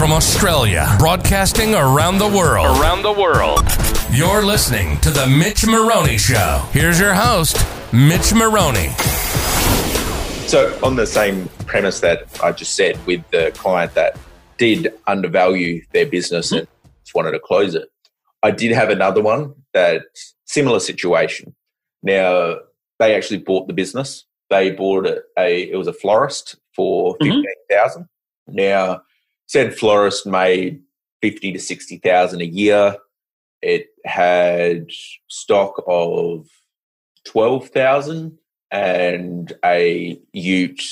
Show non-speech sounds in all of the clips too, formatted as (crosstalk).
from Australia, broadcasting around the world. Around the world. You're listening to The Mitch Maroney Show. Here's your host, Mitch Maroney. So, on the same premise that I just said with the client that did undervalue their business and just wanted to close it, I did have another one that similar situation. Now, they actually bought the business. They bought a, a it was a florist for Mhm. 15,000. Now, said florist made 50 to 60,000 a year. It had stock of 12,000 and a ute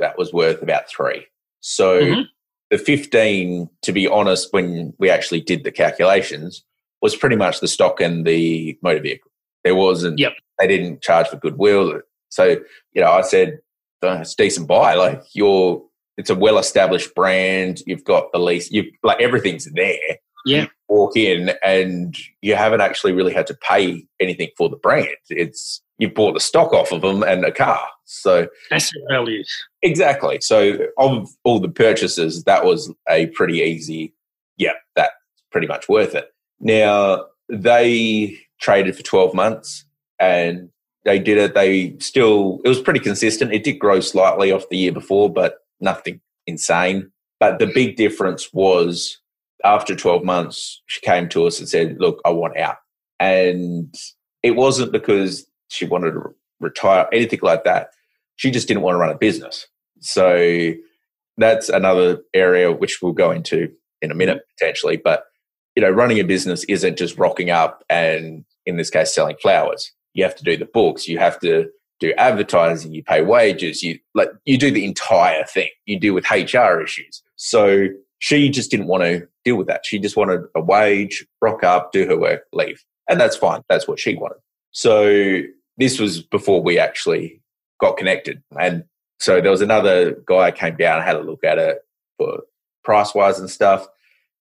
that was worth about 3. So Mhm. the 15 to be honest when we actually did the calculations was pretty much the stock and the motor vehicle. There wasn't Yep. they didn't charge for goodwill. So, you know, I said "Uh, it's decent buy. Like you're it's a well established brand. You've got the lease. You like everything's there. Yeah. You walk in and you haven't actually really had to pay anything for the brand. It's you've bought the stock off of them and a car. So Asset values. exactly. So of all the purchases, that was a pretty easy. Yeah, that's pretty much worth it. Now they traded for twelve months and they did it. They still it was pretty consistent. It did grow slightly off the year before, but nothing insane. But the big difference was after 12 months, she came to us and said, Look, I want out. And it wasn't because she wanted to retire, anything like that. She just didn't want to run a business. So that's another area which we'll go into in a minute potentially. But, you know, running a business isn't just rocking up and, in this case, selling flowers. You have to do the books, you have to do advertising, you pay wages, you like you do the entire thing. You deal with HR issues. So she just didn't want to deal with that. She just wanted a wage, rock up, do her work, leave. And that's fine. That's what she wanted. So this was before we actually got connected. And so there was another guy came down had a look at it for price wise and stuff.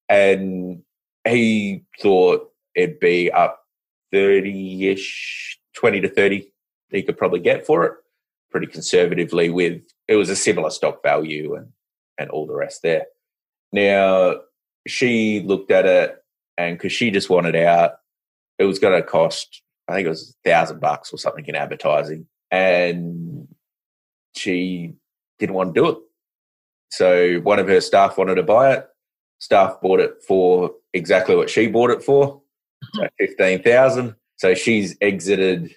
And he thought it'd be up 30 ish, 20 to 30 he could probably get for it pretty conservatively with it was a similar stock value and and all the rest there. Now she looked at it and because she just wanted out it was going to cost i think it was a thousand bucks or something in advertising and she didn't want to do it. So one of her staff wanted to buy it. Staff bought it for exactly what she bought it for so mm-hmm. 15000 so she's exited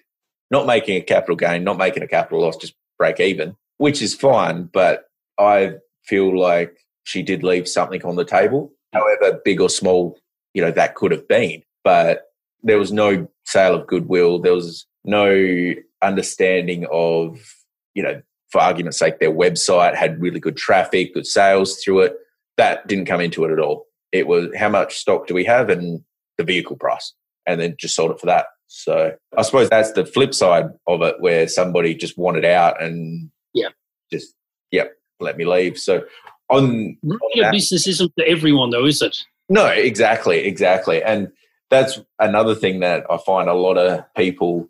not making a capital gain, not making a capital loss, just break even, which is fine. But I feel like she did leave something on the table, however big or small, you know, that could have been. But there was no sale of goodwill. There was no understanding of, you know, for argument's sake, their website had really good traffic, good sales through it. That didn't come into it at all. It was how much stock do we have and the vehicle price, and then just sold it for that. So I suppose that's the flip side of it, where somebody just wanted out and Yeah. just yep, let me leave. So on, on Running a that- business isn't for everyone, though, is it? no, exactly, exactly. And that's another thing that I find a lot of people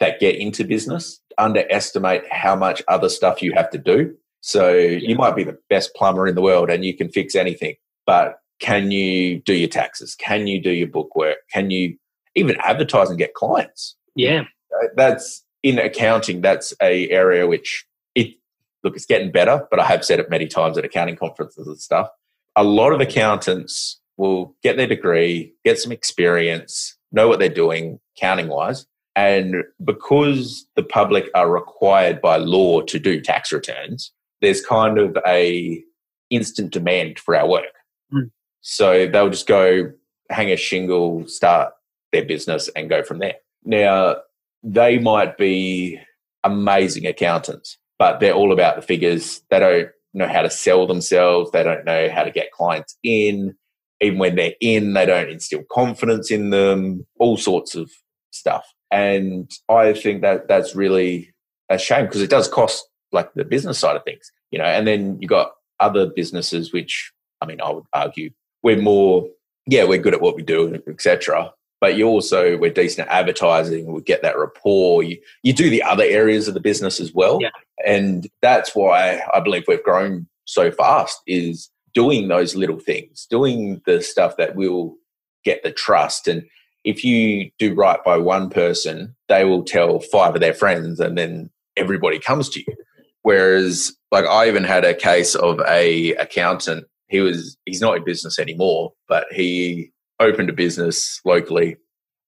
that get into business underestimate how much other stuff you have to do. So you might be the best plumber in the world and you can fix anything, but can you do your taxes? Can you do your book work? Can you even advertise and get clients? Yeah. Uh, That's in accounting. That's a area which it look it's getting better, but I have said it many times at accounting conferences and stuff. A lot of accountants will get their degree, get some experience, know what they're doing accounting wise, and because the public are required by law to do tax returns, there's kind of a instant demand for our work. Mm. So they'll just go hang a shingle, start their business, and go from there. Now, they might be amazing accountants, but they're all about the figures. They don't know how to sell themselves. They don't know how to get clients in. Even when they're in, they don't instill confidence in them, all sorts of stuff. And I think that that's really a shame because it does cost like the business side of things, you know, and then you got other businesses, which I mean, I would argue we're more, yeah, we're good at what we do, etc. But you also we're decent at advertising. We get that rapport. You you do the other areas of the business as well, Yeah. and that's why I believe we've grown so fast. Is doing those little things, doing the stuff that will get the trust. And if you do right by one person, they will tell five of their friends and then everybody comes to you. Whereas like I even had a case of a accountant. He was he's not in business anymore, but he opened a business locally.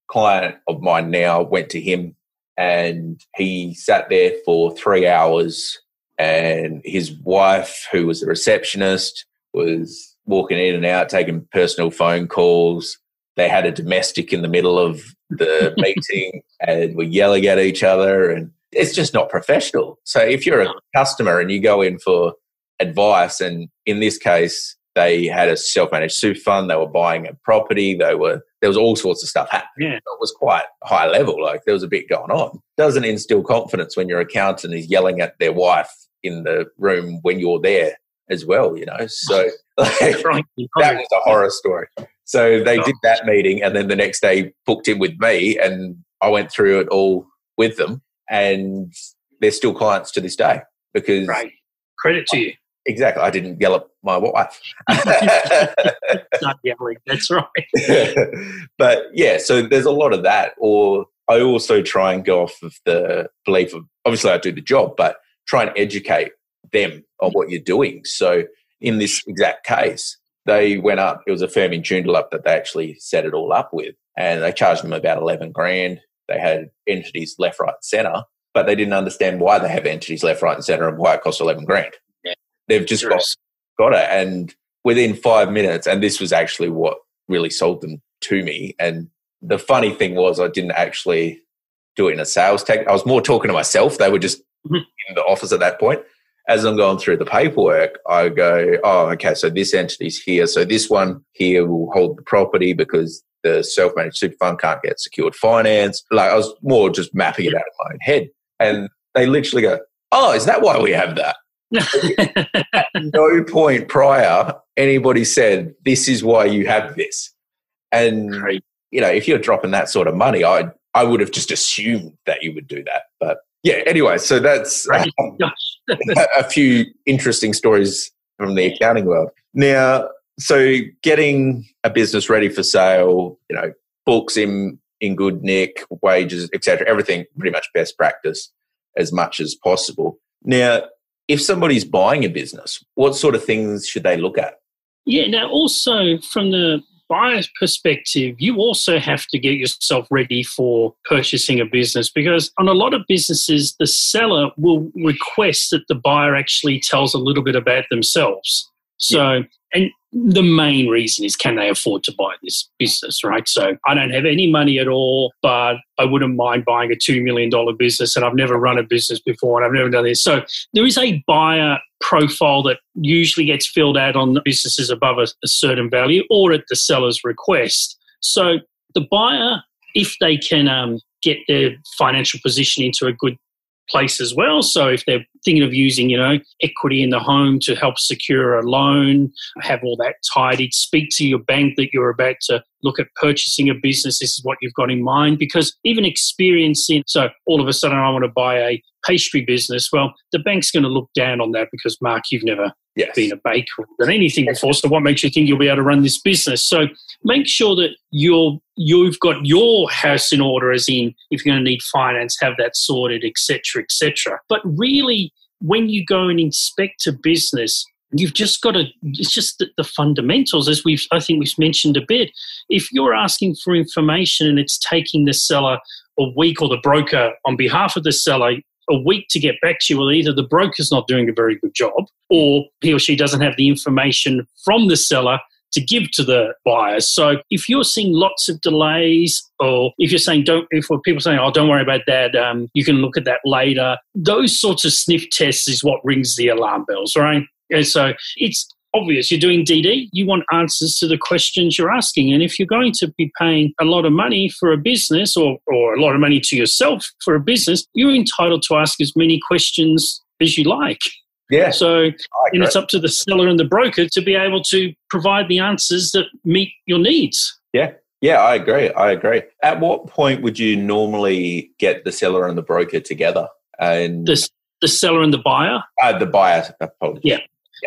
Client of mine now went to him and he sat there for three hours and his wife, who was a receptionist, was walking in and out, taking personal phone calls. They had a domestic in the middle of the (laughs) meeting and were yelling at each other and it's just not professional. So if you're a customer and you go in for advice, and in this case, they had a self-managed super fund, they were buying a property, they were there was all sorts of stuff happening. Yeah. It was quite high level, like there was a bit going on. Doesn't instill confidence when your accountant is yelling at their wife in the room when you're there as well, you know. So (laughs) like, that was a horror story. So they did that meeting, and then the next day booked in with me, and I went through it all with them, and they're still clients to this day because Right. Credit to you. Exactly I didn't yell at my wife. (laughs) Not yelling. That's right. (laughs) but yeah, so there's a lot of that. Or I also try and go off of the belief of obviously I do the job, but try and educate them on what you're doing. So in this exact case, they went up. It was a firm in Joondalup that they actually set it all up with, and they charged them about eleven grand. They had entities left, right, and centre, but they didn't understand why they have entities left, right, and centre and why it costs eleven grand. They've just got got it, and within five minutes, and this was actually what really sold them to me. And the funny thing was, I didn't actually do it in a sales tech. I was more talking to myself. They were just Mhm. in the office at that point. As I'm going through the paperwork, I go, oh, okay, so this entity's here. So this one here will hold the property because the self-managed super fund can't get secured finance. Like I was more just mapping it out in my own head. And they literally go, oh, is that why we have that? No point prior anybody said this is why you have this. And you know if you're dropping that sort of money i i would have just assumed that you would do that. But yeah anyway so that's Right. (laughs) a few interesting stories from the accounting world. Now so getting a business ready for sale you know books in in good nick wages etc everything pretty much best practice as much as possible. Now if somebody's buying a business what sort of things should they look at Yeah. Now, also from the buyer's perspective, you also have to get yourself ready for purchasing a business because on a lot of businesses, the seller will request that the buyer actually tells a little bit about themselves. So, and the main reason is can they afford to buy this business, right? So, I don't have any money at all, but I wouldn't mind buying a $2 million business and I've never run a business before and I've never done this. So, there is a buyer profile that usually gets filled out on businesses above a, a certain value or at the seller's request. So the buyer, if they can um, get their financial position into a good place as well. So if they're thinking of using, you know, equity in the home to help secure a loan, have all that tidied, speak to your bank that you're about to look at purchasing a business. This is what you've got in mind because even experiencing, so all of a sudden I want to buy a pastry business. Well, the bank's going to look down on that because Mark, you've never yes been a baker or done anything before. So what makes you think you'll be able to run this business? So make sure that you're you've got your house in order, as in if you're going to need finance, have that sorted, etc., etc. But really, when you go and inspect a business, you've just got to. It's just the, the fundamentals, as we've I think we've mentioned a bit. If you're asking for information and it's taking the seller a week or the broker on behalf of the seller a week to get back to you, well, either the broker's not doing a very good job or he or she doesn't have the information from the seller to give to the buyers. So if you're seeing lots of delays, or if you're saying don't, if people saying, "Oh, don't worry about that," um, you can look at that later. Those sorts of sniff tests is what rings the alarm bells, right? And so it's obvious you're doing DD. You want answers to the questions you're asking, and if you're going to be paying a lot of money for a business, or or a lot of money to yourself for a business, you're entitled to ask as many questions as you like. yeah So and it's up to the seller and the broker to be able to provide the answers that meet your needs. Yeah. Yeah i agree i agree at what point would you normally get the seller and the broker together and The, the seller and the buyer. uh, the buyer apologies Yeah.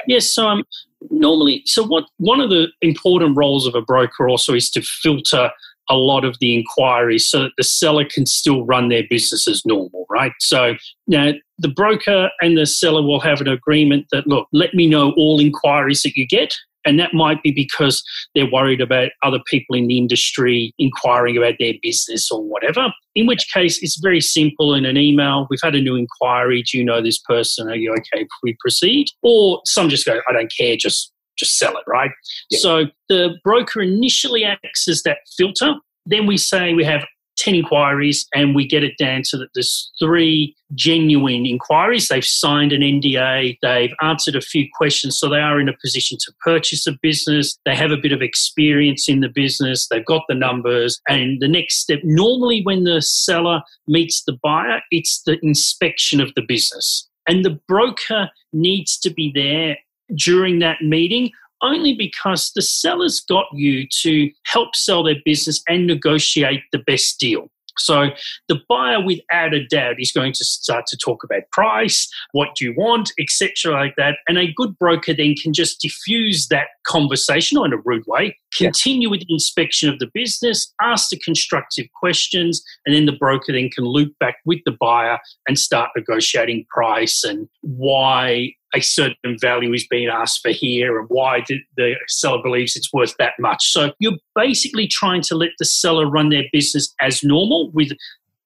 Yes. so um, normally, so what? One of the important roles of a broker also is to filter a lot of the inquiries so that the seller can still run their business as normal, right? So now the broker and the seller will have an agreement that look, let me know all inquiries that you get. And that might be because they're worried about other people in the industry inquiring about their business or whatever. In which case, it's very simple in an email. We've had a new inquiry. Do you know this person? Are you okay if we proceed? Or some just go, I don't care, just just sell it, right? Yeah. So the broker initially acts as that filter. Then we say we have 10 inquiries and we get it down to that there's three genuine inquiries. They've signed an NDA, they've answered a few questions, so they are in a position to purchase a business. They have a bit of experience in the business, they've got the numbers. And the next step, normally when the seller meets the buyer, it's the inspection of the business. And the broker needs to be there during that meeting only because the seller's got you to help sell their business and negotiate the best deal. So the buyer, without a doubt, is going to start to talk about price, what do you want, etc., like that. And a good broker then can just diffuse that conversation, or in a rude way, Yeah. continue with the inspection of the business, ask the constructive questions, and then the broker then can loop back with the buyer and start negotiating price and why a certain value is being asked for here and why the, seller believes it's worth that much. So you're basically trying to let the seller run their business as normal with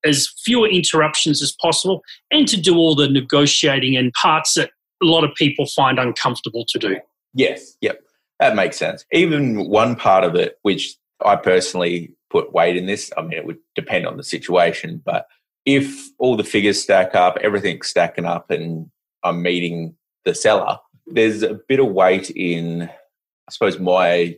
as fewer interruptions as possible and to do all the negotiating and parts that a lot of people find uncomfortable to do. Yes, yep, that makes sense. Even one part of it, which I personally put weight in this, I mean, it would depend on the situation, but if all the figures stack up, everything's stacking up, and I'm meeting the seller, there's a bit of weight in, I suppose, my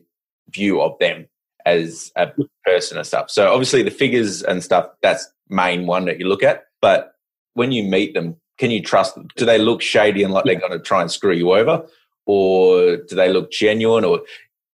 view of them as a person and stuff. So obviously the figures and stuff, that's main one that you look at. But when you meet them, can you trust them? Do they look shady and like they're going to try and screw you over? Or do they look genuine? Or,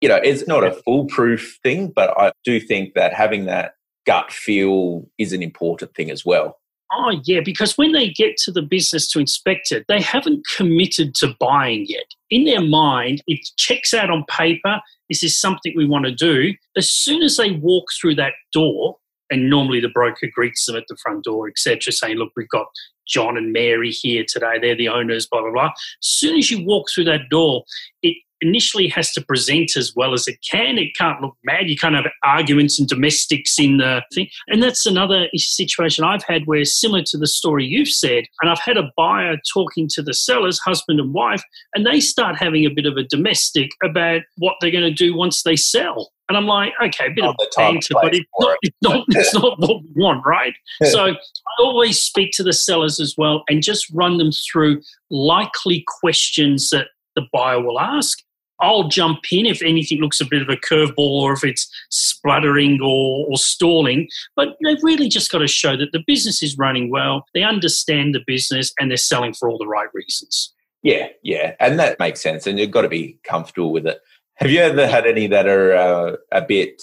you know, it's not a foolproof thing, but I do think that having that gut feel is an important thing as well. Oh, yeah, because when they get to the business to inspect it, they haven't committed to buying yet. In their mind, it checks out on paper this is something we want to do? As soon as they walk through that door, and normally the broker greets them at the front door, etc., saying, Look, we've got John and Mary here today. They're the owners, blah, blah, blah. As soon as you walk through that door, it initially has to present as well as it can. It can't look mad. You can't have arguments and domestics in the thing. And that's another situation I've had where, similar to the story you've said, and I've had a buyer talking to the sellers, husband and wife, and they start having a bit of a domestic about what they're going to do once they sell. And I'm like, okay, a bit Not of banter, but it's not, it. it's, not, (laughs) it's not what we want, right? so I always speak to the sellers as well and just run them through likely questions that the buyer will ask. I'll jump in if anything looks a bit of a curveball or if it's spluttering or, or stalling. But they've really just got to show that the business is running well, they understand the business, and they're selling for all the right reasons. Yeah, yeah, and that makes sense. And you've got to be comfortable with it. Have you ever had any that are uh, a bit,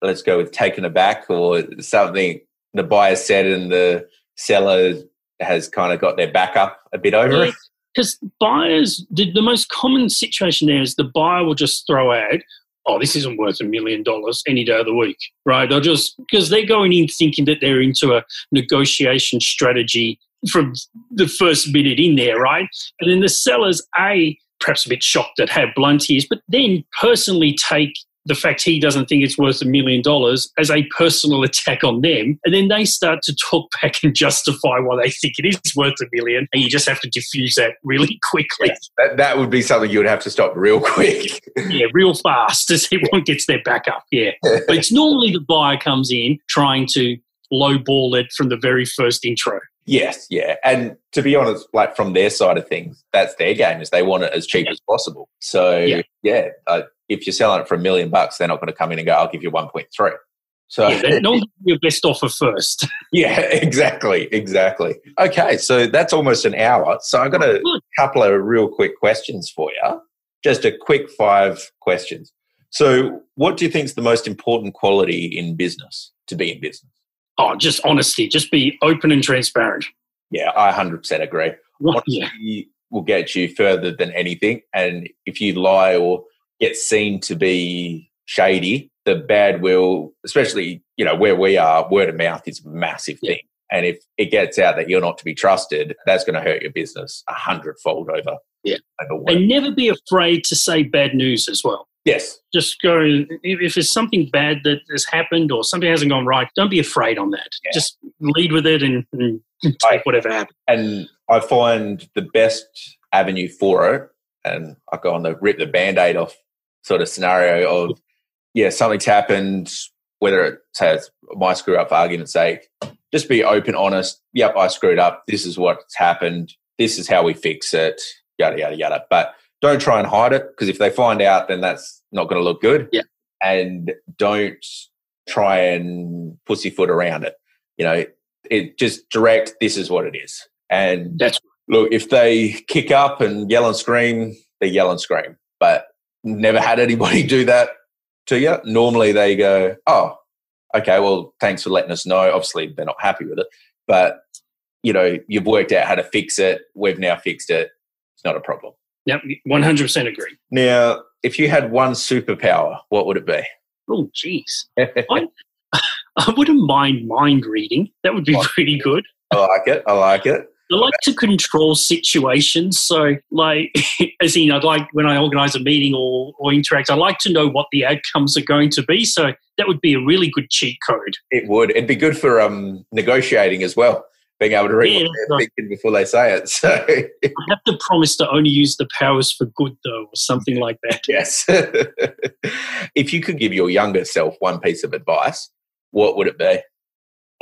let's go with taken aback, or something the buyer said and the seller has kind of got their back up a bit over it? Because buyers, the, the most common situation there is the buyer will just throw out, oh, this isn't worth a million dollars any day of the week, right? They'll just, because they're going in thinking that they're into a negotiation strategy from the first minute in there, right? And then the sellers, A, perhaps a bit shocked at how blunt he is, but then personally take the fact he doesn't think it's worth a million dollars as a personal attack on them. And then they start to talk (laughs) back and justify why they think it is worth a million. And you just have to diffuse that really (laughs) quickly. That, that would be something you would have to stop real (laughs) quick. Yeah, real fast as everyone gets their back up. Yeah. But it's normally the buyer comes in trying to lowball it from the very first intro. yes, yeah. And to be honest, like from their side of things, that's their game is they want it as cheap Yeah. as possible. So Yeah. yeah, uh, if you're selling it for a million bucks, they're not going to come in and go, "I'll give you 1.3." So Yeah, (laughs) you your best offer first. (laughs) Yeah, exactly, exactly. Okay, so that's almost an hour. So I've got a oh, Good. couple of real quick questions for you. Just a quick five questions. So, what do you think is the most important quality in business to be in business? Oh, just honesty. Just be open and transparent. Yeah, I 100% agree. What- yeah. Honesty will get you further than anything. And if you lie or get seen to be shady, the bad will, especially you know where we are, word of mouth is a massive Yeah. thing. And if it gets out that you're not to be trusted, that's going to hurt your business a hundredfold over. Yeah. over. And never be afraid to say bad news as well. yes, Just go, if, there's something bad that has happened or something hasn't gone right, don't be afraid on that. Yeah. Just lead with it and, and I- take whatever happens. and I find the best avenue for it, and I go on the rip the band aid off sort of scenario of, yeah, something's happened, whether it says my screw up for argument's sake, just be open, honest. Yep, I screwed up. This is what's happened. This is how we fix it, yada, yada, yada. But don't try and hide it because if they find out, then that's not going to look good. Yeah. And don't try and pussyfoot around it. You know, it just direct, this is what it is. And That's look, if they kick up and yell and scream, they yell and scream. But never had anybody (laughs) do that to you. Normally they go, oh, okay, well, thanks for letting us know. Obviously, they're not happy with it. But, you know, you've worked out how to fix it. We've now fixed it. It's not a problem. Yep, 100% agree. Now, if you had one superpower, what would it be? Oh, jeez. (laughs) (laughs) I wouldn't mind mind reading. That would be pretty good. I like it. I like it. I like to control situations. So, like, (laughs) as in, I'd like when I organize a meeting or, or interact, I like to know what the outcomes are going to be. So, that would be a really good cheat code. It would. It'd be good for um, negotiating as well, being able to read Yeah, what they're right. thinking before they say it. (laughs) So, I have to promise to only use the powers for good, though, or something like that. yes. (laughs) if you could give your younger self one piece of advice, what would it be?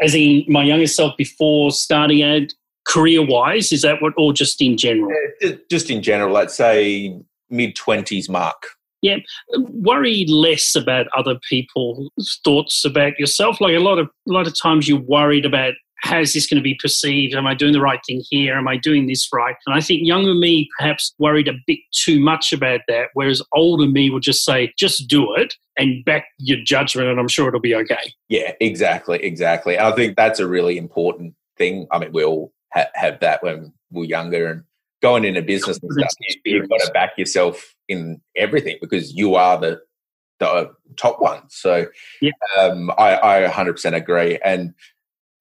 As in, my younger self before starting out career wise, is that what, or just in general? Ju- Just in general, let's say mid 20s mark. Yeah, worry less about other people's thoughts about yourself. Like a lot of a lot of times you're worried about how's this going to be perceived? Am I doing the right thing here? Am I doing this right? And I think younger me perhaps worried a bit too much about that, whereas older me would just say, just do it and back your judgment, and I'm sure it'll be okay. Yeah, exactly, exactly. I think that's a really important thing. I mean, we all ha- have that when we're younger and going into business and stuff. You, you've got to back yourself in everything because you are the the top one. So, Yeah. um, I, I 100% agree. And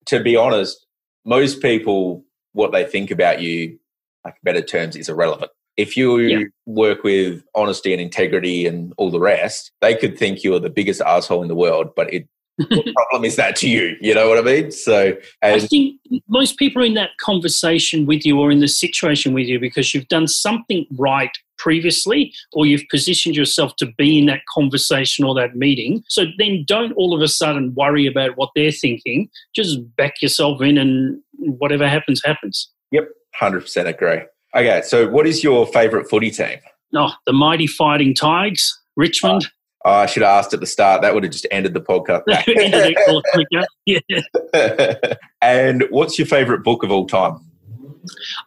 to be honest, most people what they think about you, like better terms, is irrelevant. If you Yeah. work with honesty and integrity and all the rest, they could think you're the biggest asshole in the world, but it what problem is that to you? You know what I mean? So, I think most people are in that conversation with you or in the situation with you because you've done something right previously or you've positioned yourself to be in that conversation or that meeting. So then don't all of a sudden worry about what they're thinking. Just back yourself in and whatever happens, happens. yep, hundred percent agree. Okay, so what is your favourite footy team? Oh, the mighty fighting Tigers, Richmond. Ah, Oh, I should have asked at the start. That would have just ended the podcast. (laughs) Ended it a quicker. (laughs) Yeah. and what's your favourite book of all time?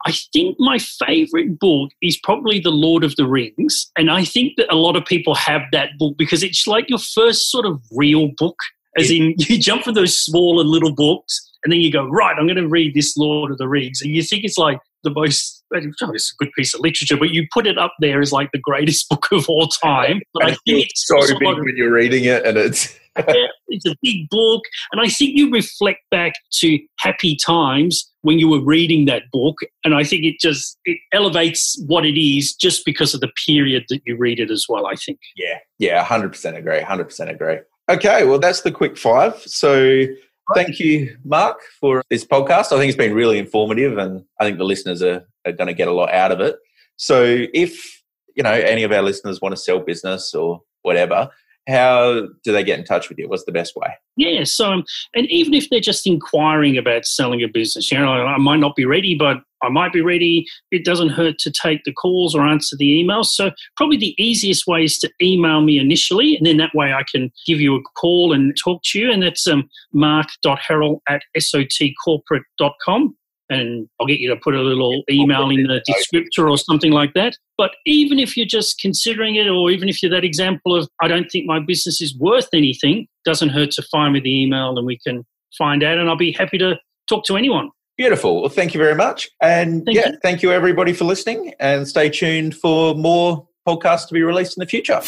I think my favorite book is probably The Lord of the Rings. And I think that a lot of people have that book because it's like your first sort of real book. As in, (laughs) you jump from those smaller little books and then you go, right, I'm going to read this Lord of the Rings. And you think it's like the most, it's a good piece of literature, but you put it up there as like the greatest (laughs) book of all time. But I think it's so big like- when you're reading it, and it's (laughs) yeah, it's a big book. And I think you reflect back to happy times when you were reading that book. And I think it just it elevates what it is just because of the period that you read it as well, I think. yeah, yeah, hundred percent agree, hundred percent agree. Okay, well, that's the quick five. So. Thank you, Mark, for this podcast. I think it's been really informative, and I think the listeners are, are going to get a lot out of it. So, if you know any of our listeners want to sell business or whatever, how do they get in touch with you? What's the best way? Yeah. So, um, and even if they're just inquiring about selling a business, you know, I might not be ready, but I might be ready. It doesn't hurt to take the calls or answer the emails. So, probably the easiest way is to email me initially, and then that way I can give you a call and talk to you. And that's um, mark.harrell at sotcorporate.com. And I'll get you to put a little email in the descriptor or something like that. But even if you're just considering it, or even if you're that example of, I don't think my business is worth anything, doesn't hurt to find me the email and we can find out. And I'll be happy to talk to anyone. Beautiful. Well, thank you very much. And Thank yeah, you. thank you everybody for listening and stay tuned for more podcasts to be released in the future.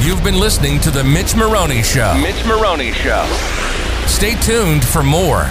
You've been listening to The Mitch Maroney Show. Mitch Maroney Show. Stay tuned for more.